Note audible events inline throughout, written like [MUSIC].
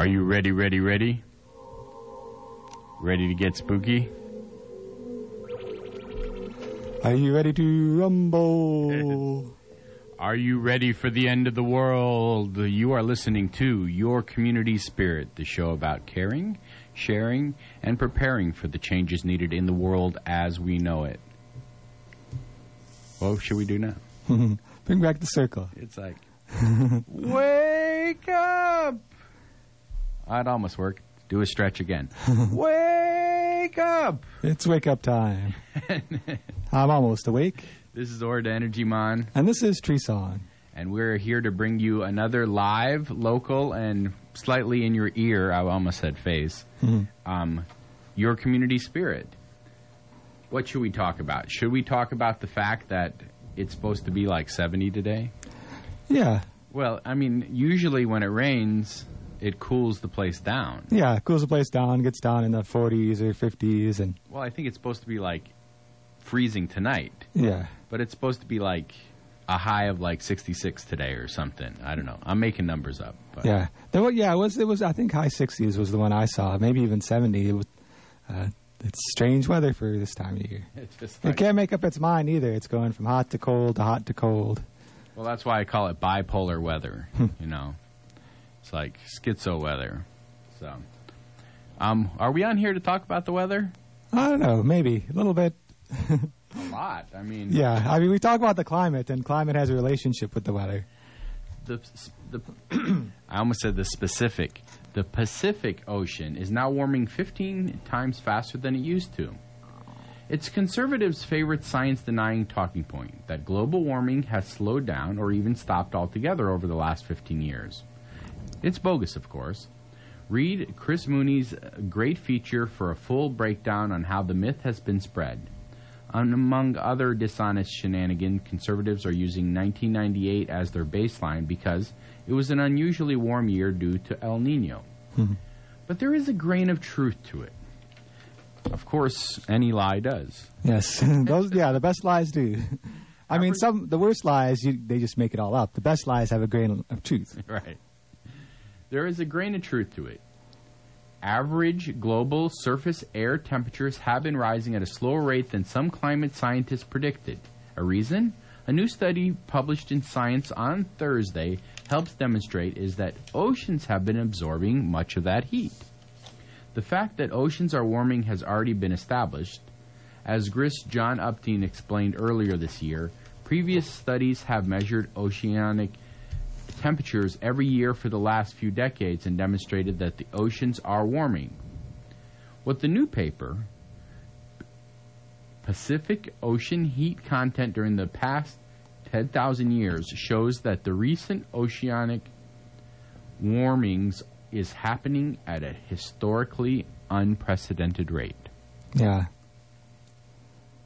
Are you ready, ready, ready? Ready to get spooky? Are you ready to rumble? [LAUGHS] Are you ready for the end of the world? You are listening to Your Community Spirit, the show about caring, sharing, and preparing for the changes needed in the world as we know it. What should we do now? [LAUGHS] Bring back the circle. It's like! [LAUGHS] I'd almost work. Do a stretch again. [LAUGHS] wake up! It's wake up time. [LAUGHS] I'm almost awake. This is Orda Energy Mon. And this is Tree Song. And we're here to bring you another live, local, and slightly in your ear, I almost said face, um, your community spirit. What should we talk about? Should we talk about the fact that it's supposed to be like 70 today? Yeah. Well, I mean, usually when it rains, it cools the place down. Yeah, it cools the place down, gets down in the 40s or 50s, and Well, I think it's supposed to be like freezing tonight, yeah. but it's supposed to be like a high of like 66 today or something. I don't know. I'm making numbers up. But Yeah. There, wa- yeah, it was, it was, I think high 60s was the one I saw, maybe even 70. It was, uh, it's strange weather for this time of year. [LAUGHS] It's just It can't make up its mind either. It's going from hot to cold to hot to cold. well, that's why I call it bipolar weather. you know, it's like schizo weather. So, um, are we on here to talk about the weather? I don't know, maybe a little bit. [LAUGHS] A lot. I mean, Yeah, I mean, we talk about the climate, and climate has a relationship with the weather. the the [CLEARS THROAT] I almost said the specific. The Pacific Ocean is now warming 15 times faster than it used to. It's conservatives' favorite science denying talking point that global warming has slowed down or even stopped altogether over the last 15 years. It's bogus, of course. Read Chris Mooney's uh, great feature for a full breakdown on how the myth has been spread. And among other dishonest shenanigans, conservatives are using 1998 as their baseline because it was an unusually warm year due to El Nino. Mm-hmm. but there is a grain of truth to it. Of course, any lie does. Yes, [LAUGHS] those. Yeah, the best lies do. [LAUGHS] I mean, some the worst lies you, they just make it all up. The best lies have a grain of truth. [LAUGHS] right. There is a grain of truth to it. Average global surface air temperatures have been rising at a slower rate than some climate scientists predicted. A reason? A new study published in Science on Thursday helps demonstrate is that oceans have been absorbing much of that heat. The fact that oceans are warming has already been established. As Grist John Upton explained earlier this year, previous studies have measured oceanic temperatures every year for the last few decades and demonstrated that the oceans are warming. What the new paper, Pacific Ocean heat content during the past 10,000 years, shows that the recent oceanic warmings is happening at a historically unprecedented rate. Yeah.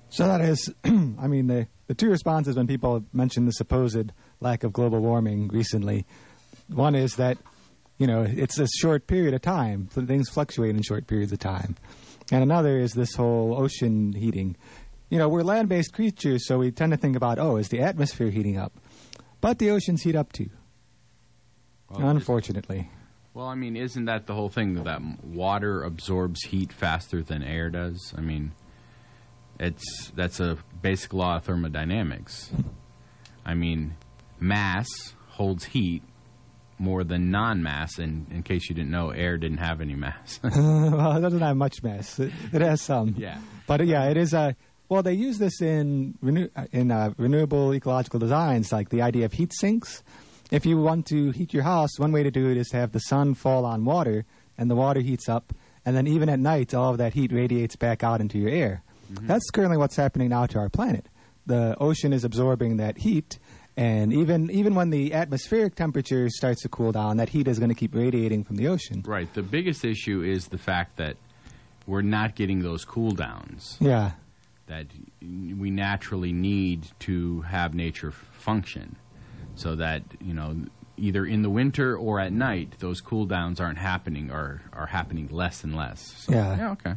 So that is, [CLEARS THROAT] I mean, the the two responses when people have mentioned the supposed lack of global warming recently. One is that, you know, it's a short period of time. So Things fluctuate in short periods of time. And another is this whole ocean heating. You know, we're land based creatures, so we tend to think about, oh, is the atmosphere heating up? But the oceans heat up too, Well, unfortunately. Well, I mean, isn't that the whole thing that water absorbs heat faster than air does? I mean, it's that's a basic law of thermodynamics. I mean, mass holds heat more than non-mass. And in case you didn't know, air didn't have any mass. [LAUGHS] well, it doesn't have much mass. It, it has some. yeah. But yeah, it is a. Well, they use this in renew, in uh, renewable ecological designs, like the idea of heat sinks. If you want to heat your house, one way to do it is to have the sun fall on water, and the water heats up, and then even at night, all of that heat radiates back out into your air. Mm-hmm. That's currently what's happening now to our planet. The ocean is absorbing that heat, and even even when the atmospheric temperature starts to cool down, that heat is going to keep radiating from the ocean. Right. The biggest issue is the fact that we're not getting those cool downs Yeah, that we naturally need to have nature function. So that, you know, either in the winter or at night, those cool downs aren't happening or are happening less and less. So, Yeah. Yeah, okay.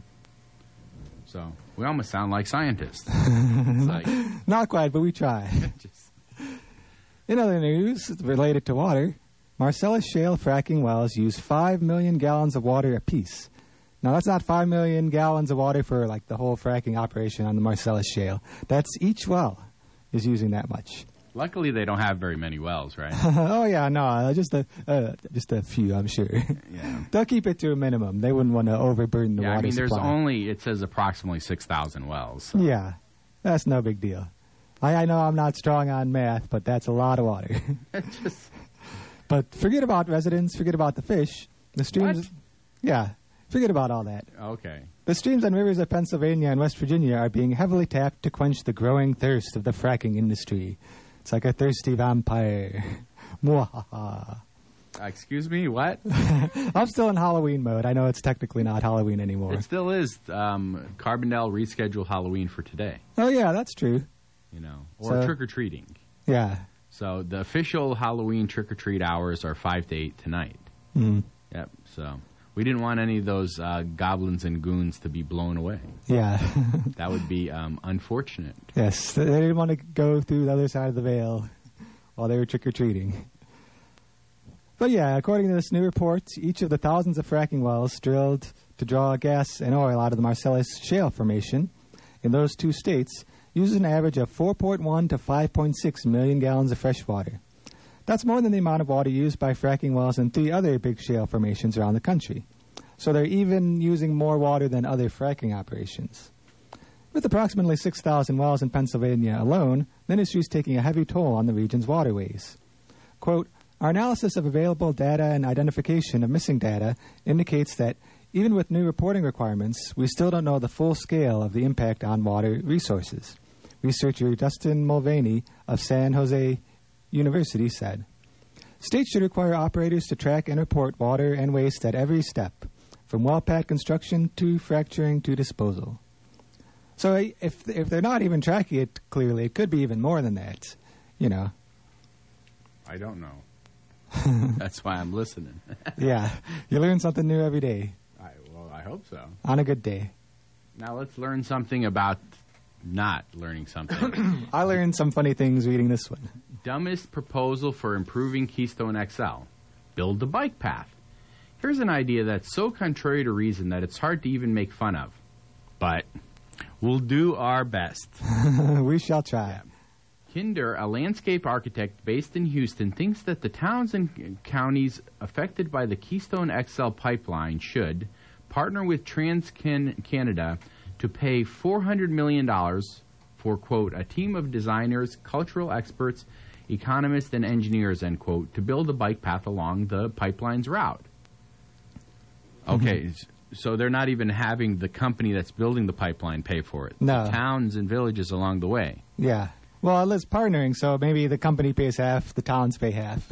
So we almost sound like scientists. [LAUGHS] like, not quite, but we try. [LAUGHS] just, In other news related to water, Marcellus Shale fracking wells use 5 million gallons of water apiece. Now, that's not 5 million gallons of water for like the whole fracking operation on the Marcellus Shale. That's each well is using that much. Luckily, they don't have very many wells, right? [LAUGHS] oh yeah, no, uh, just a uh, just a few, I'm sure. Yeah. [LAUGHS] They'll keep it to a minimum. They wouldn't want to overburden the yeah, water I mean, there's supply. only it says approximately six thousand wells. so- Yeah, that's no big deal. I, I know I'm not strong on math, but that's a lot of water. [LAUGHS] Just- but forget about residents, forget about the fish. The streams. What? Yeah, forget about all that. okay. The streams and rivers of Pennsylvania and West Virginia are being heavily tapped to quench the growing thirst of the fracking industry. It's like a thirsty vampire. Mwahaha. Uh, excuse me, what? [LAUGHS] I'm still in Halloween mode. I know it's technically not Halloween anymore. it still is. Um, Carbondale rescheduled Halloween for today. oh yeah, that's true. You know, or So- trick or treating. Yeah. So the official Halloween trick or treat hours are five to eight tonight. Mm. Yep. So we didn't want any of those uh, goblins and goons to be blown away. Yeah. [LAUGHS] That would be um, unfortunate. yes, they didn't want to go through the other side of the veil while they were trick or treating. But yeah, according to this new report, each of the thousands of fracking wells drilled to draw gas and oil out of the Marcellus Shale Formation in those two states uses an average of 4.1 to 5.6 million gallons of fresh water. That's more than the amount of water used by fracking wells in three other big shale formations around the country. So they're even using more water than other fracking operations. With approximately 6,000 wells in Pennsylvania alone, the industry is taking a heavy toll on the region's waterways. Quote, Our analysis of available data and identification of missing data indicates that even with new reporting requirements, we still don't know the full scale of the impact on water resources. Researcher Justin Mulvaney of San Jose University said. States should require operators to track and report water and waste at every step, from well pad construction to fracturing to disposal. So if if they're not even tracking it clearly, it could be even more than that. You know. I don't know. [LAUGHS] That's why I'm listening. [LAUGHS] yeah. You learn something new every day I, well, I hope so. on a good day. Now let's learn something about not learning something. [CLEARS THROAT] I learned some funny things reading this one. Dumbest proposal for improving Keystone XL: build the bike path. Here's an idea that's so contrary to reason that it's hard to even make fun of. But we'll do our best. [LAUGHS] we shall try. Kinder, a landscape architect based in Houston, thinks that the towns and counties affected by the Keystone XL pipeline should partner with TransCanada Canada to pay $400 million for, quote, a team of designers, cultural experts, economists, and engineers, end quote, to build a bike path along the pipeline's route. Mm-hmm. Okay, s- so they're not even having the company that's building the pipeline pay for it. No. The towns and villages along the way. Yeah. Well, it's partnering, so maybe the company pays half, the towns pay half.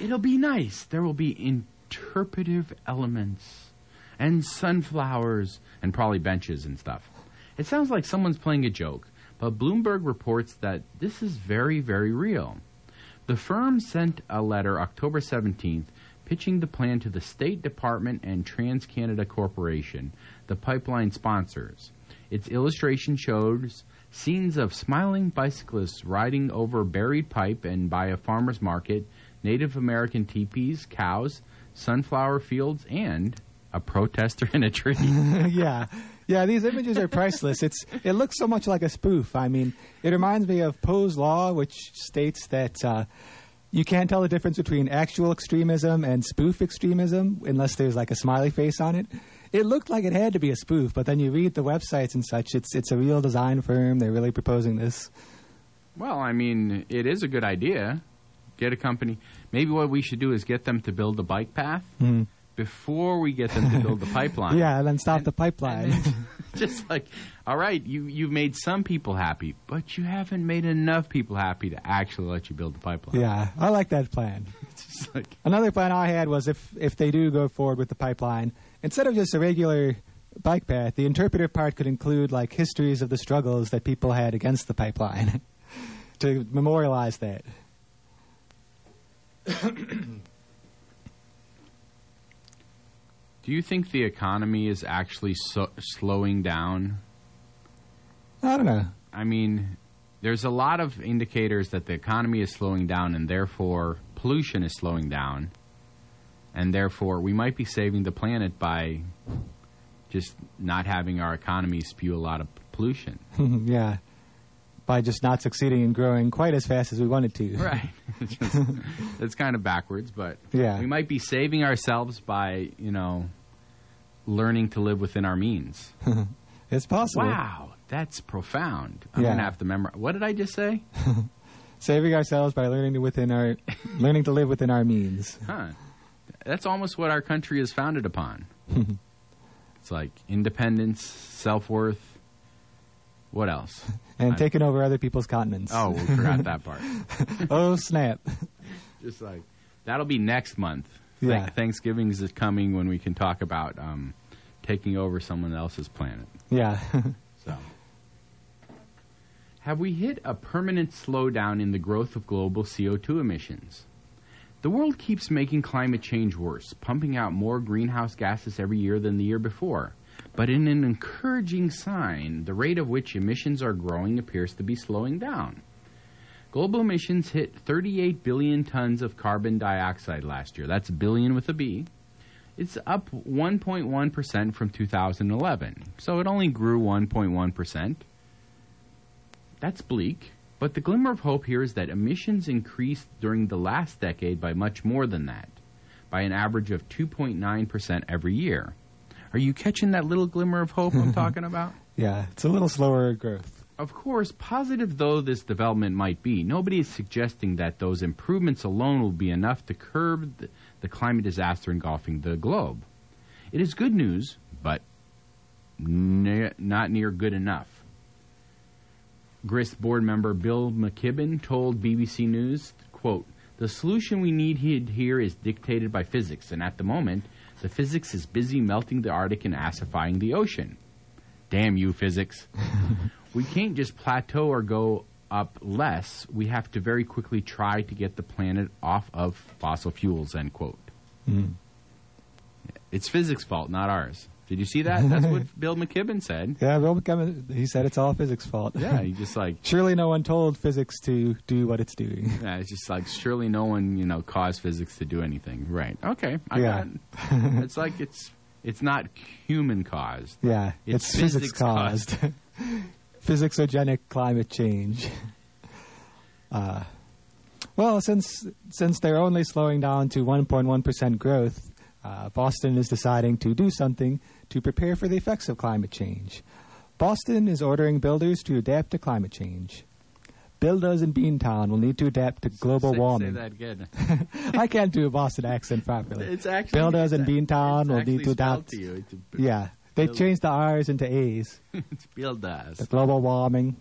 It'll be nice. There will be interpretive elements and sunflowers and probably benches and stuff. It sounds like someone's playing a joke, but Bloomberg reports that this is very, very real. The firm sent a letter October 17th pitching the plan to the State Department and TransCanada Corporation, the pipeline sponsors. Its illustration shows scenes of smiling bicyclists riding over buried pipe and by a farmer's market, Native American teepees, cows, sunflower fields, and a protester in a tree. [LAUGHS] yeah. Yeah, these images are priceless. It's it looks so much like a spoof. I mean, it reminds me of Poe's law, which states that uh, you can't tell the difference between actual extremism and spoof extremism unless there's like a smiley face on it. It looked like it had to be a spoof, but then you read the websites and such. It's it's a real design firm. They're really proposing this. well, I mean, it is a good idea. Get a company. Maybe what we should do is get them to build a bike path before we get them to build the pipeline. Hmm. Yeah, and then stop the pipeline. Just like, all right, you you've made some people happy, but you haven't made enough people happy to actually let you build the pipeline. yeah, I like that plan. Just like, Another plan I had was if if they do go forward with the pipeline, instead of just a regular bike path, the interpretive part could include like histories of the struggles that people had against the pipeline to memorialize that. Do you think the economy is actually so, slowing down? I don't know. I mean, there's a lot of indicators that the economy is slowing down, and therefore pollution is slowing down, and therefore we might be saving the planet by just not having our economy spew a lot of pollution. [LAUGHS] yeah. By just not succeeding in growing quite as fast as we wanted to. [LAUGHS] Right. it's, just, it's kind of backwards, but Yeah. we might be saving ourselves by, you know, learning to live within our means. [LAUGHS] It's possible. Wow, that's profound. I'm Yeah. gonna have to memorize. What did I just say? [LAUGHS] Saving ourselves by learning to within our learning to live within our means. [LAUGHS] Huh. That's almost what our country is founded upon. it's like independence, self worth. What else? And I- taking over other people's continents. Oh, we forgot that part. oh snap. Just like that'll be next month. Yeah. Thank- Thanksgiving is coming when we can talk about um, taking over someone else's planet. Yeah. [LAUGHS] So, have we hit a permanent slowdown in the growth of global CO2 emissions? The world keeps making climate change worse, pumping out more greenhouse gases every year than the year before. But in an encouraging sign, the rate of which emissions are growing appears to be slowing down. Global emissions hit 38 billion tons of carbon dioxide last year. That's a billion with a B. It's up 1.1% from 2011. So it only grew 1.1%. That's bleak. But the glimmer of hope here is that emissions increased during the last decade by much more than that, by an average of 2.9% every year. Are you catching that little glimmer of hope I'm [LAUGHS] talking about? yeah. It's a little slower growth. Of course, positive though this development might be, nobody is suggesting that those improvements alone will be enough to curb the, the climate disaster engulfing the globe. It is good news, but ne- not near good enough. GRIST board member Bill McKibben told BBC News, quote, The solution we need here is dictated by physics, and at the moment, the physics is busy melting the Arctic and acidifying the ocean. Damn you, physics. [LAUGHS] we can't just plateau or go up less. We have to very quickly try to get the planet off of fossil fuels, end quote. Mm-hmm. It's physics' fault, not ours. Did you see that? That's what [LAUGHS] Bill McKibben said. Yeah, Bill McKibben, he said it's all physics' fault. Yeah, he just like [LAUGHS] Surely no one told physics to do what it's doing. [LAUGHS] Yeah, it's just like surely no one, you know, caused physics to do anything. Right. Okay. I Yeah. got it. it's like it's it's not human caused. Yeah, It's it's, physics physics caused. Physicsogenic climate change. [LAUGHS] Uh, well, since since they're only slowing down to 1.1 percent growth, uh, Boston is deciding to do something to prepare for the effects of climate change. Boston is ordering builders to adapt to climate change. Builders in Beantown will need to adapt to global say, warming. Say that again. [LAUGHS] I can't do a Boston accent properly. It's actually Builders in it's- Beantown will need to adapt. To you. Yeah, they Build- changed the R's into A's. [LAUGHS] it's builders. the global warming.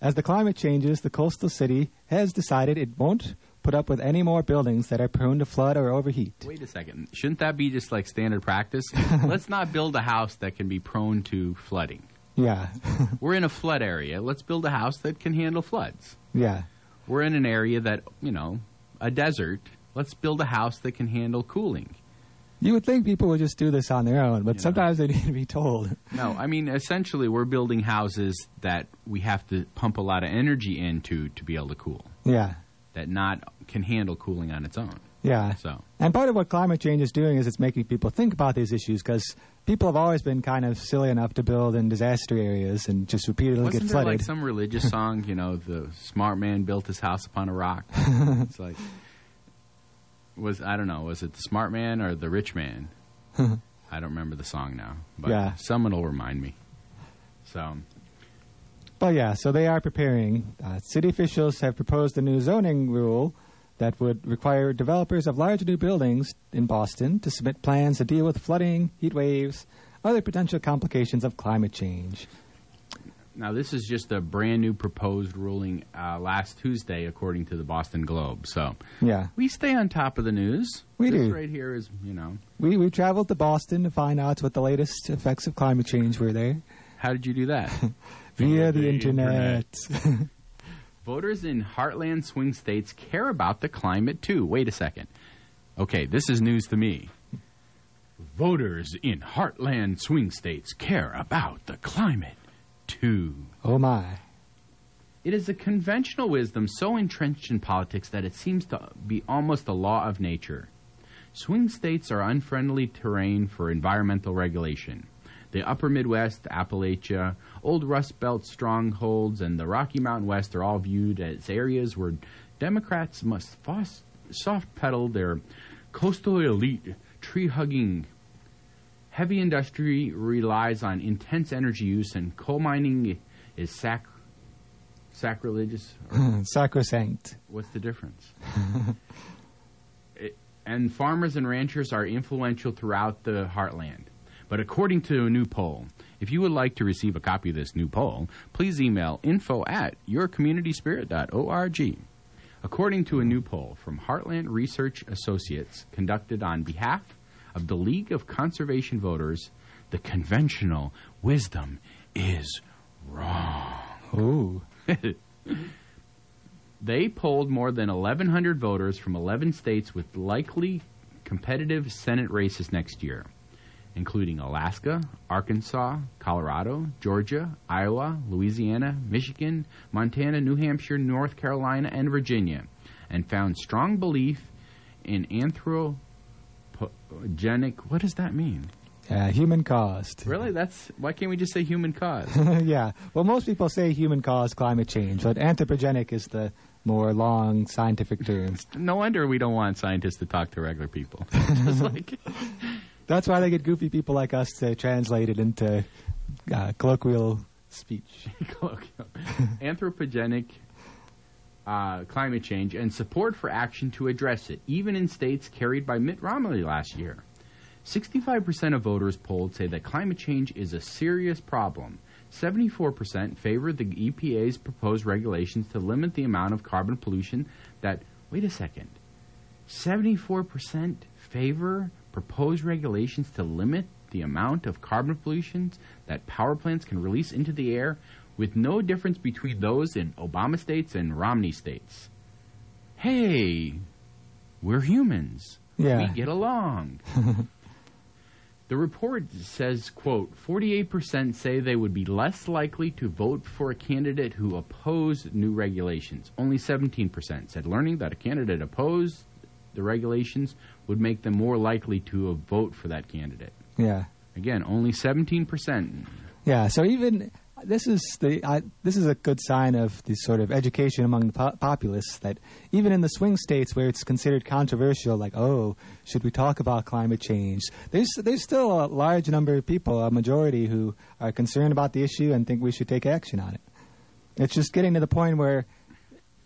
As the climate changes, the coastal city has decided it won't put up with any more buildings that are prone to flood or overheat. Wait a second. Shouldn't that be just like standard practice? [LAUGHS] Let's not build a house that can be prone to flooding. Yeah, [LAUGHS] We're in a flood area. Let's build a house that can handle floods. yeah, We're in an area that, you know, a desert. Let's build a house that can handle cooling. You would think people would just do this on their own, but Yeah. sometimes they [LAUGHS] need to be told. No, I mean essentially we're building houses that we have to pump a lot of energy into to be able to cool. Yeah, That not can handle cooling on its own. yeah. So And part of what climate change is doing is it's making people think about these issues because people have always been kind of silly enough to build in disaster areas and just repeatedly wasn't get there flooded. like some religious [LAUGHS] song? You know, the smart man built his house upon a rock. [LAUGHS] it's like was I don't know, was it the smart man or the rich man? [LAUGHS] I don't remember the song now, but Yeah. someone will remind me. So But yeah, so they are preparing. Uh, city officials have proposed a new zoning rule that would require developers of large new buildings in Boston to submit plans to deal with flooding, heat waves, other potential complications of climate change. Now, this is just a brand new proposed ruling uh, last Tuesday, according to the Boston Globe. So Yeah, we stay on top of the news. We this do. right here is, you know, we we traveled to Boston to find out what the latest effects of climate change were there how did you do that? [LAUGHS] via the, the internet. [LAUGHS] Voters in heartland swing states care about the climate too. Wait a second. Okay, this is news to me. Voters in heartland swing states care about the climate too. oh my! It is a conventional wisdom so entrenched in politics that it seems to be almost a law of nature. Swing states are unfriendly terrain for environmental regulation. The upper Midwest, Appalachia, old Rust Belt strongholds, and the Rocky Mountain West are all viewed as areas where Democrats must soft pedal their coastal elite, tree hugging. Heavy industry relies on intense energy use, and coal mining is sac- sacrilegious. [LAUGHS] Sacrosanct. What's the difference? it, [LAUGHS] and farmers and ranchers are influential throughout the heartland. But according to a new poll, if you would like to receive a copy of this new poll, please email info at yourcommunityspirit.org. According to a new poll from Heartland Research Associates conducted on behalf of the League of Conservation Voters, the conventional wisdom is wrong. Ooh. [LAUGHS] they polled more than 1,100 voters from 11 states with likely competitive Senate races next year including Alaska, Arkansas, Colorado, Georgia, Iowa, Louisiana, Michigan, Montana, New Hampshire, North Carolina, and Virginia, and found strong belief in anthropogenic. What does that mean? Uh, human caused. Really? That's why can't we just say human caused? [LAUGHS] yeah. Well, most people say human caused climate change, but anthropogenic is the more long scientific term. no wonder we don't want scientists to talk to regular people. [LAUGHS] like that's why they get goofy people like us to translate it into uh, colloquial speech. [LAUGHS] Anthropogenic uh, climate change and support for action to address it, even in states carried by Mitt Romney last year. 65% of voters polled say that climate change is a serious problem. 74% favor the EPA's proposed regulations to limit the amount of carbon pollution that, wait a second, 74% favor proposed regulations to limit the amount of carbon pollution that power plants can release into the air with no difference between those in Obama states and Romney states. Hey, we're humans. Yeah. We get along. [LAUGHS] the report says, quote, 48% say they would be less likely to vote for a candidate who opposed new regulations. Only 17% said learning that a candidate opposed the regulations would make them more likely to vote for that candidate. Yeah. Again, only 17%. Yeah, so even this is the I, this is a good sign of the sort of education among the po- populace that even in the swing states where it's considered controversial, like oh, should we talk about climate change? There's there's still a large number of people, a majority, who are concerned about the issue and think we should take action on it. It's just getting to the point where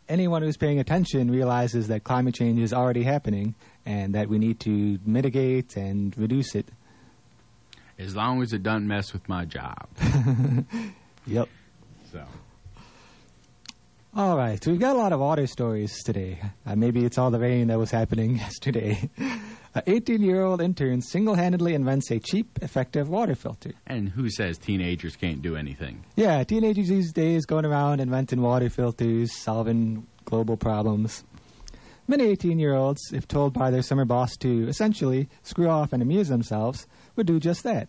anyone who's paying attention realizes that climate change is already happening and that we need to mitigate and reduce it. As long as it doesn't mess with my job. [LAUGHS] yep. So. All right, so we've got a lot of water stories today. Uh, maybe it's all the rain that was happening [LAUGHS] yesterday. An 18 year old intern single handedly invents a cheap, effective water filter. And who says teenagers can't do anything? Yeah, teenagers these days going around inventing water filters, solving global problems. Many 18 year olds, if told by their summer boss to essentially screw off and amuse themselves, would do just that.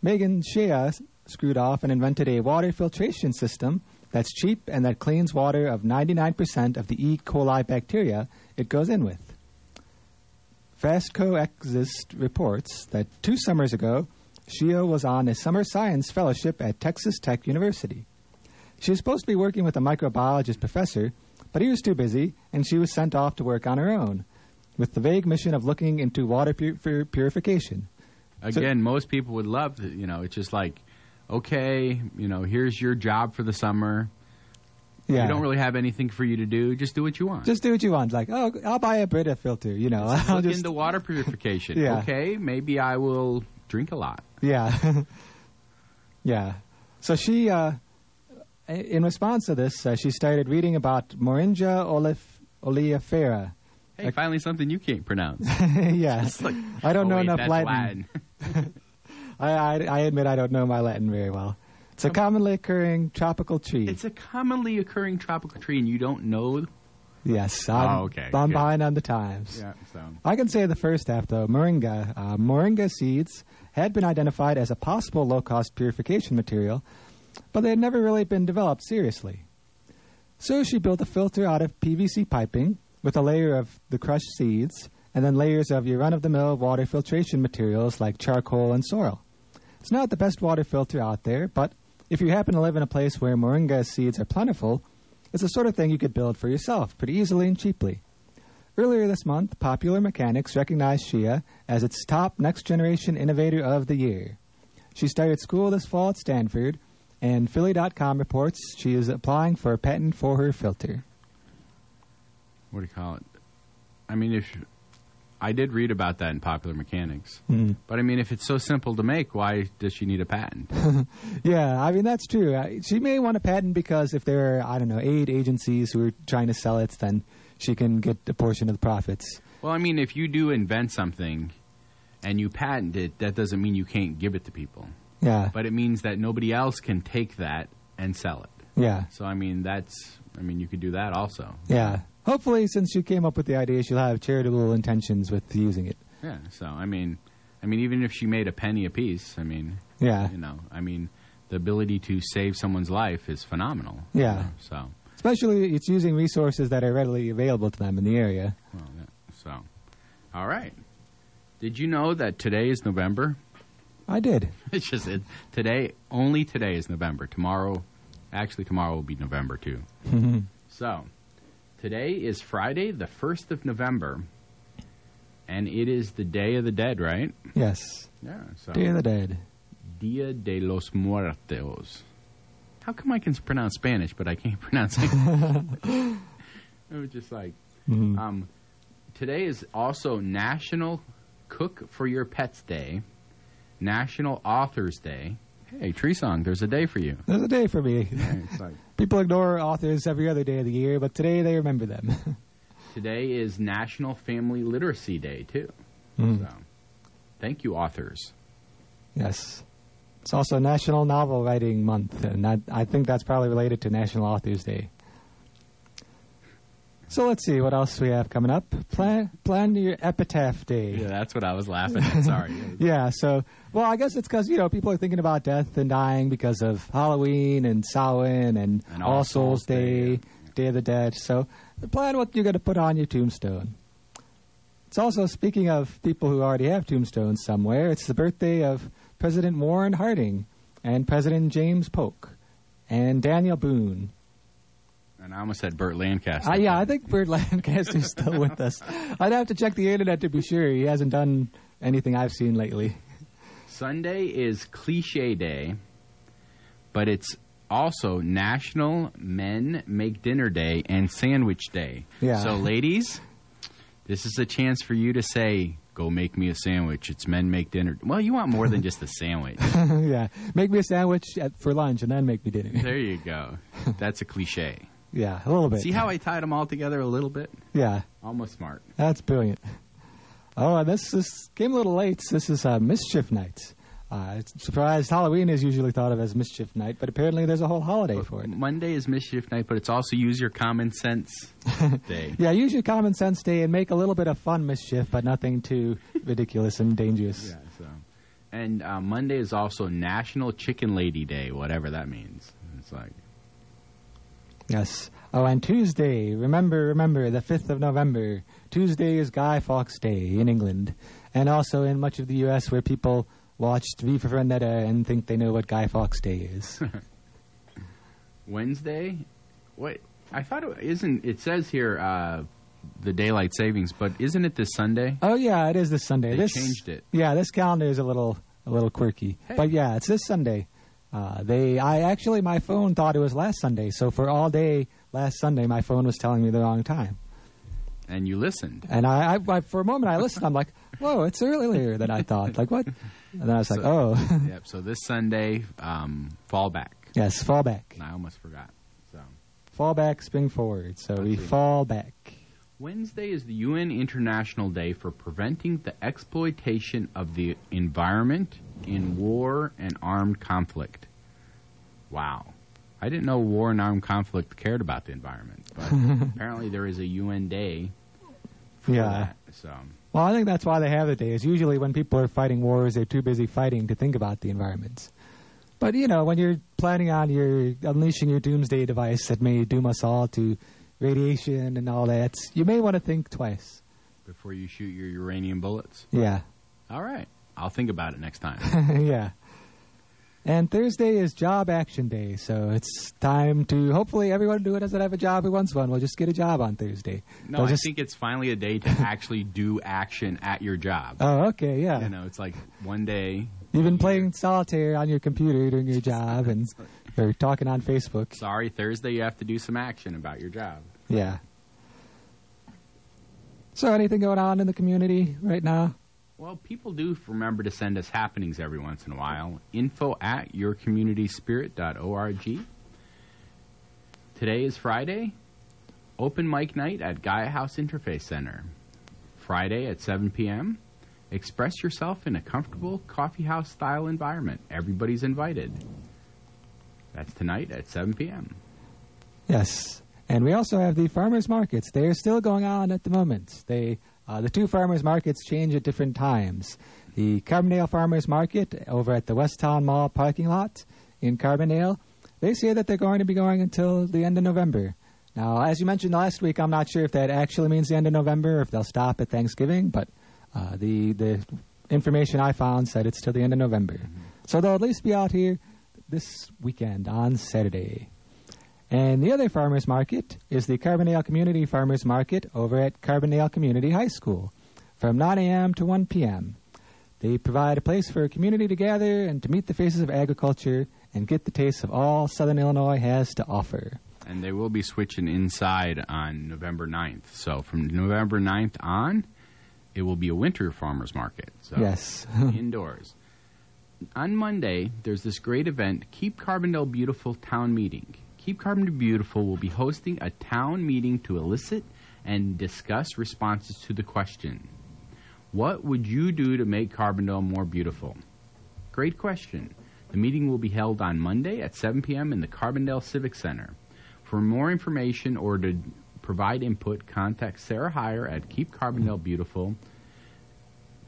Megan Shea screwed off and invented a water filtration system that's cheap and that cleans water of 99% of the E. coli bacteria it goes in with. Fastco Exist reports that two summers ago, Shea was on a summer science fellowship at Texas Tech University. She was supposed to be working with a microbiologist professor, but he was too busy, and she was sent off to work on her own, with the vague mission of looking into water pur- purification. Again, so, most people would love to, you know, it's just like, okay, you know, here's your job for the summer. Yeah. You don't really have anything for you to do. Just do what you want. Just do what you want. Like, oh, I'll buy a Brita filter. You know, Let's [LAUGHS] I'll look just into water purification. [LAUGHS] yeah. Okay, maybe I will drink a lot. Yeah. [LAUGHS] yeah. So she, uh, in response to this, uh, she started reading about Moringa olif- oleifera. Hey, finally something you can't pronounce. yes. Like, I don't oh, know wait, enough Latin. Latin. I, I, I admit I don't know my Latin very well. It's a commonly occurring tropical tree. It's a commonly occurring tropical tree, and you don't know. Yes, I'm, oh, okay. I'm behind on the times. Yeah, so. I can say the first half though. Moringa, uh, moringa seeds had been identified as a possible low-cost purification material, but they had never really been developed seriously. So she built a filter out of PVC piping with a layer of the crushed seeds and then layers of your run of the mill water filtration materials like charcoal and sorrel. It's not the best water filter out there, but if you happen to live in a place where moringa seeds are plentiful, it's the sort of thing you could build for yourself pretty easily and cheaply. Earlier this month, Popular Mechanics recognized Shea as its top next generation innovator of the year. She started school this fall at Stanford, and Philly.com reports she is applying for a patent for her filter. What do you call it? I mean, if I did read about that in Popular Mechanics, Mm. but I mean, if it's so simple to make, why does she need a patent? [LAUGHS] Yeah, I mean that's true. She may want a patent because if there are I don't know aid agencies who are trying to sell it, then she can get a portion of the profits. well, I mean, if you do invent something and you patent it, that doesn't mean you can't give it to people, Yeah, but it means that nobody else can take that and sell it. yeah, So, I mean, that's, I mean, you could do that also. yeah. Hopefully, since she came up with the idea, she'll have charitable intentions with using it. Yeah. So, I mean, I mean, even if she made a penny a piece, I mean, Yeah, you know, I mean, the ability to save someone's life is phenomenal. Yeah. You know, so, especially it's using resources that are readily available to them in the area. well, yeah, so, all right. Did you know that today is November? I did. [LAUGHS] It's just it, today. Only today is November. Tomorrow, actually, tomorrow will be November too. [LAUGHS] so, today is Friday, the first of November, and it is the Day of the Dead, right? yes, Yeah. So, Day of the Dead. Dia de los Muertos. How come I can pronounce Spanish, but I can't [LAUGHS] pronounce English? [LAUGHS] it was just like, Mhm. um, today is also National Cook for Your Pets Day, National Authors Day. Hey, Tree Song, there's a day for you. There's a day for me. Like, [LAUGHS] People ignore authors every other day of the year, but today they remember them. [LAUGHS] today is National Family Literacy Day, too. Mm. So, thank you, authors. yes. It's also National Novel Writing Month, and that, I think that's probably related to National Authors Day. So let's see what else we have coming up. Plan plan your epitaph day. Yeah, that's what I was laughing at. Sorry. [LAUGHS] Yeah, so well, I guess it's because you know people are thinking about death and dying because of Halloween and Samhain and, And All, Souls Souls Day, Day, Day of the Dead. So plan what you're going to put on your tombstone. It's also speaking of people who already have tombstones somewhere. It's the birthday of President Warren Harding and President James Polk and Daniel Boone. And I almost said Burt Lancaster. Uh, yeah, I think Burt [LAUGHS] Lancaster's still with us. I'd have to check the internet to be sure. He hasn't done anything I've seen lately. Sunday is cliche day, but it's also National Men Make Dinner Day and Sandwich Day. Yeah. So, ladies, this is a chance for you to say, Go make me a sandwich. It's Men Make Dinner. Well, you want more than just a sandwich. [LAUGHS] yeah, make me a sandwich at, for lunch and then make me dinner. there you go. That's a cliche. Yeah, a little bit. See how I tied them all together a little bit? Yeah, Almost smart. that's brilliant. Oh, and this is came a little late. This is uh, Mischief Night. Uh, surprised Halloween is usually thought of as Mischief Night, but apparently there's a whole holiday for it. Monday is Mischief Night, but it's also Use Your Common Sense [LAUGHS] Day. Yeah, use your common sense day and make a little bit of fun mischief, but nothing too ridiculous and dangerous. [LAUGHS] Yeah, so. And uh, Monday is also National Chicken Lady Day, whatever that means. It's like, Yes. Oh, and Tuesday, remember, remember, the 5th of November. Tuesday is Guy Fawkes Day in England, and also in much of the U.S. where people watched V for Vendetta and think they know what Guy Fawkes Day is. [LAUGHS] Wednesday? What? I thought it isn't. It says here uh, the daylight savings, but isn't it this Sunday? oh yeah, it is this Sunday. They this changed it. Yeah, this calendar is a little a little quirky, Hey. but yeah, it's this Sunday. Uh, they, I actually, my phone thought it was last Sunday, so for all day last Sunday, my phone was telling me the wrong time. And you listened. And I, I, I for a moment, I listened. I'm like, "Whoa, it's earlier than I thought." Like what? And then I was like, "Oh, [LAUGHS] yep. So this Sunday, um, fall back. yes, fall back, And I almost forgot. So fall back, spring forward." So we Let's fall back. Wednesday is the UN International Day for preventing the exploitation of the environment in war and armed conflict. Wow. I didn't know war and armed conflict cared about the environment, but [LAUGHS] apparently there is a UN day for Yeah. that. So, Well, I think that's why they have the day. Is usually when people are fighting wars, they're too busy fighting to think about the environment. But you know, when you're planning on your unleashing your doomsday device that may doom us all to radiation and all that, you may want to think twice. Before you shoot your uranium bullets. Yeah. All right. I'll think about it next time. [LAUGHS] yeah. And Thursday is Job Action Day, so it's time to hopefully everyone who doesn't have a job who wants one will just get a job on Thursday. No, They'll I just- think it's finally a day to actually do action at your job. Oh, okay, yeah. You know, it's like one day. You've been playing solitaire on your computer during your job, and [LAUGHS] or talking on Facebook. Sorry, Thursday you have to do some action about your job. Yeah. So, anything going on in the community right now? Well, people do remember to send us happenings every once in a while. Info at yourcommunityspirit.org. Today is Friday. Open mic night at Gaia House Interfaith Center. Friday at 7 p.m. Express yourself in a comfortable coffee house style environment. Everybody's invited. That's tonight at 7 p.m. Yes. And we also have the farmers markets. They're still going on at the moment. They uh, the two farmers markets change at different times. The Carbondale Farmers Market over at the West Town Mall parking lot in Carbondale, they say that they're going to be going until the end of November. Now, as you mentioned last week, I'm not sure if that actually means the end of November or if they'll stop at Thanksgiving, but uh, the the information I found said it's till the end of November. So they'll at least be out here this weekend on Saturday. And the other farmers market is the Carbondale Community Farmers Market over at Carbondale Community High School from 9 a.m. to 1 p.m. They provide a place for a community to gather and to meet the faces of agriculture and get the taste of all Southern Illinois has to offer. And they will be switching inside on November 9th. So from November 9th on, it will be a winter farmers market. So Yes. [LAUGHS] indoors. On Monday, there's this great event, Keep Carbondale Beautiful Town Meeting. Keep Carbondale Beautiful will be hosting a town meeting to elicit and discuss responses to the question What would you do to make Carbondale more beautiful? Great question. The meeting will be held on Monday at 7 p.m. in the Carbondale Civic Center. For more information or to provide input, contact Sarah Heyer at Keep Carbondale Beautiful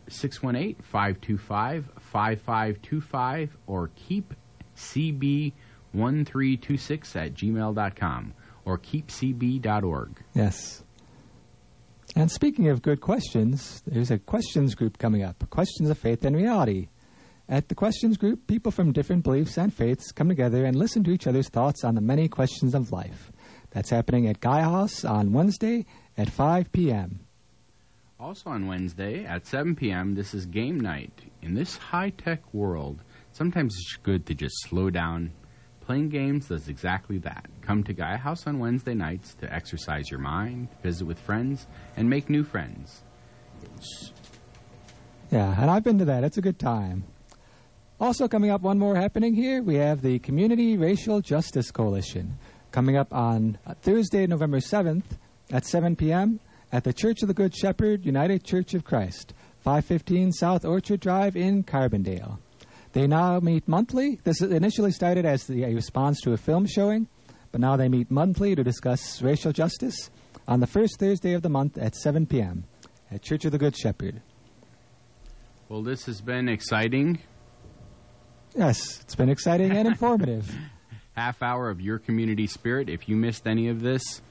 618 525 5525 or keep cb1326 at gmail.com or keepcb.org. Yes. And speaking of good questions, there's a questions group coming up Questions of Faith and Reality. At the questions group, people from different beliefs and faiths come together and listen to each other's thoughts on the many questions of life. That's happening at Gaia House on Wednesday at 5 p.m. Also on Wednesday at 7 p.m., this is game night. In this high tech world, sometimes it's good to just slow down. Playing games does exactly that. Come to Gaia House on Wednesday nights to exercise your mind, visit with friends, and make new friends. Yeah, and I've been to that. It's a good time. Also, coming up, one more happening here, we have the Community Racial Justice Coalition coming up on uh, Thursday, November 7th at 7 p.m. at the Church of the Good Shepherd United Church of Christ, 515 South Orchard Drive in Carbondale. They now meet monthly. This initially started as the a response to a film showing, but now they meet monthly to discuss racial justice on the first Thursday of the month at 7 p.m. at Church of the Good Shepherd. Well, this has been exciting. Yes, it's been exciting and [LAUGHS] informative. Half hour of your community spirit. If you missed any of this,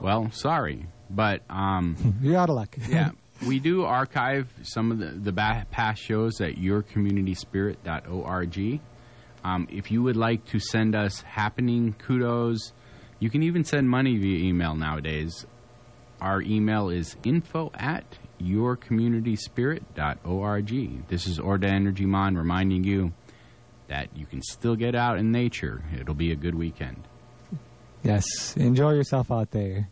well, sorry. But um, [LAUGHS] You're out of luck. yeah, [LAUGHS] we do archive some of the, the past shows at yourcommunityspirit.org. Um, if you would like to send us happening kudos, you can even send money via email nowadays. Our email is info at yourcommunityspirit.org. This is Orda Energy Mon reminding you that you can still get out in nature. It'll be a good weekend. Yes, enjoy yourself out there.